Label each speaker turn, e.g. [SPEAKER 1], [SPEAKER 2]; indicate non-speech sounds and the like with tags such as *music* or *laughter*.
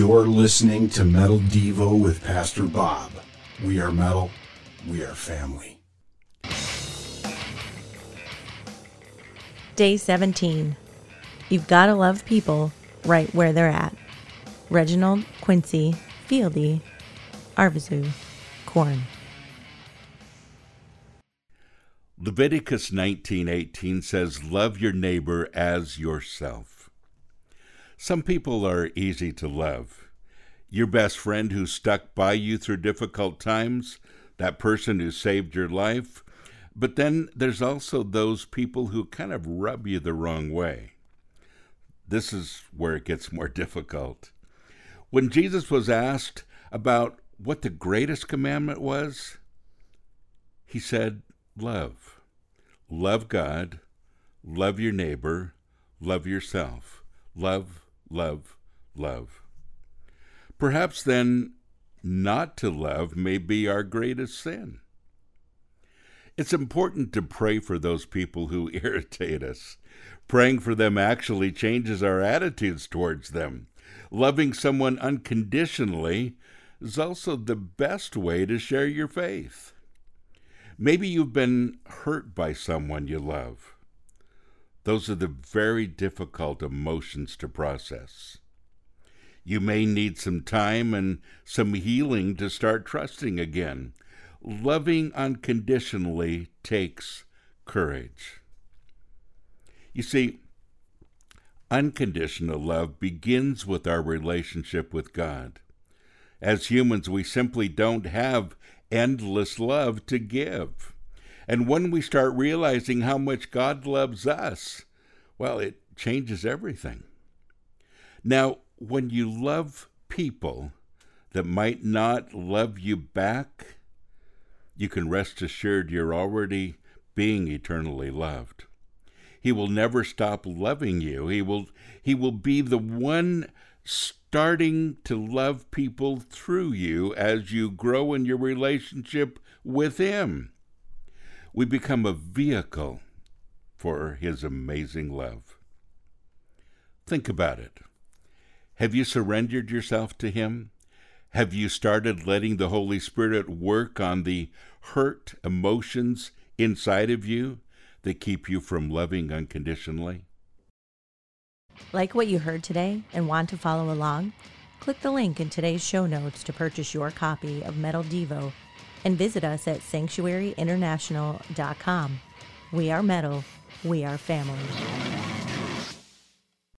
[SPEAKER 1] You're listening to Metal Devo with Pastor Bob. We are metal, we are family.
[SPEAKER 2] Day 17. You've got to love people right where they're at. Reginald Quincy Fieldy, Arvizu, Korn.
[SPEAKER 3] Leviticus 19:18 says, "Love your neighbor as yourself." Some people are easy to love. Your best friend who stuck by you through difficult times, that person who saved your life, but then there's also those people who kind of rub you the wrong way. This is where it gets more *laughs* difficult. When Jesus was asked about what the greatest commandment was, he said, Love. Love God, love your neighbor, love yourself. Love, love, love. Perhaps then, not to love may be our greatest sin. It's important to pray for those people who *laughs* irritate us. Praying for them actually changes our attitudes towards them. Loving someone unconditionally is also the best way to share your faith. Maybe you've been hurt by someone you love. Those are the very difficult emotions to process. You may need some time and some healing to start trusting again. Loving unconditionally takes courage. You see, unconditional love begins with our relationship with God. As humans, we simply don't have endless love to give. And when we start realizing how much God loves us, well, it changes everything. Now, when you love people that might not love you back, you can rest assured you're already being eternally loved. He will never stop loving you. He will he will be the one starting to love people through you as you grow in your relationship with him. We become a vehicle for his amazing love. Think about it. Have you surrendered yourself to him? Have you started letting the Holy Spirit work on the hurt emotions inside of you that keep you from loving unconditionally?
[SPEAKER 2] Like what you heard today and want to follow along? Click the link in today's show notes to purchase your copy of Metal Devo and visit us at sanctuaryinternational.com. We are metal, we are family.